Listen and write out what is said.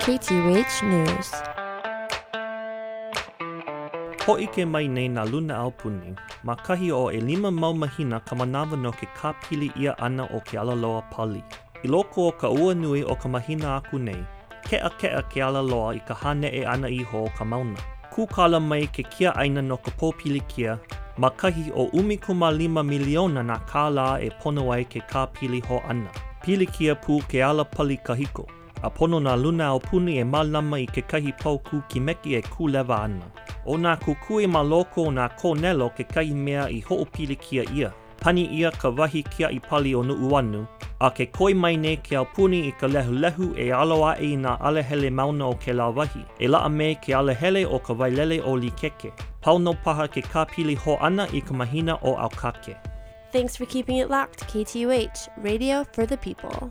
KTUH News. Hōʻike mai nei nā luna aupuni, ma kahi o ʻelima mau mahina ka manawa no ke kāpili ʻia ʻana o ke Alaloa Pali. I loko o ka ua nui o ka mahina aku nei, Keʻakeʻa ke ala loa i ka hāneʻe ʻana iho o ka mauna. Kūkala mai ke kiaʻāina no ka pōpilikia, ma kahi o ʻumikūmālima miliona nā kālā e pono ai ke kāpili hou ʻana. Pilikia pū ke ala pali kahiko, a pono nā luna aupuni e mālama i kekahi paukū kimeki e kūlewa ana. ʻO nā kukui ma loko o nā konela kekahi mea i hoʻopilikia ʻia. Pani ʻia ka wahi kiaʻi pali o Nuʻuanu, a ke koi mai nei ke aupuni i ka lehulehu e alo aʻe i nā alahele mauna o kēlā wahi, e laʻa me ke alahele o ka wailele ʻo Līkeke. Pau nō paha ke kāpili hou ʻana i ka mahina ʻo ʻAukake. Thanks for keeping it locked, KTUH, radio for the people.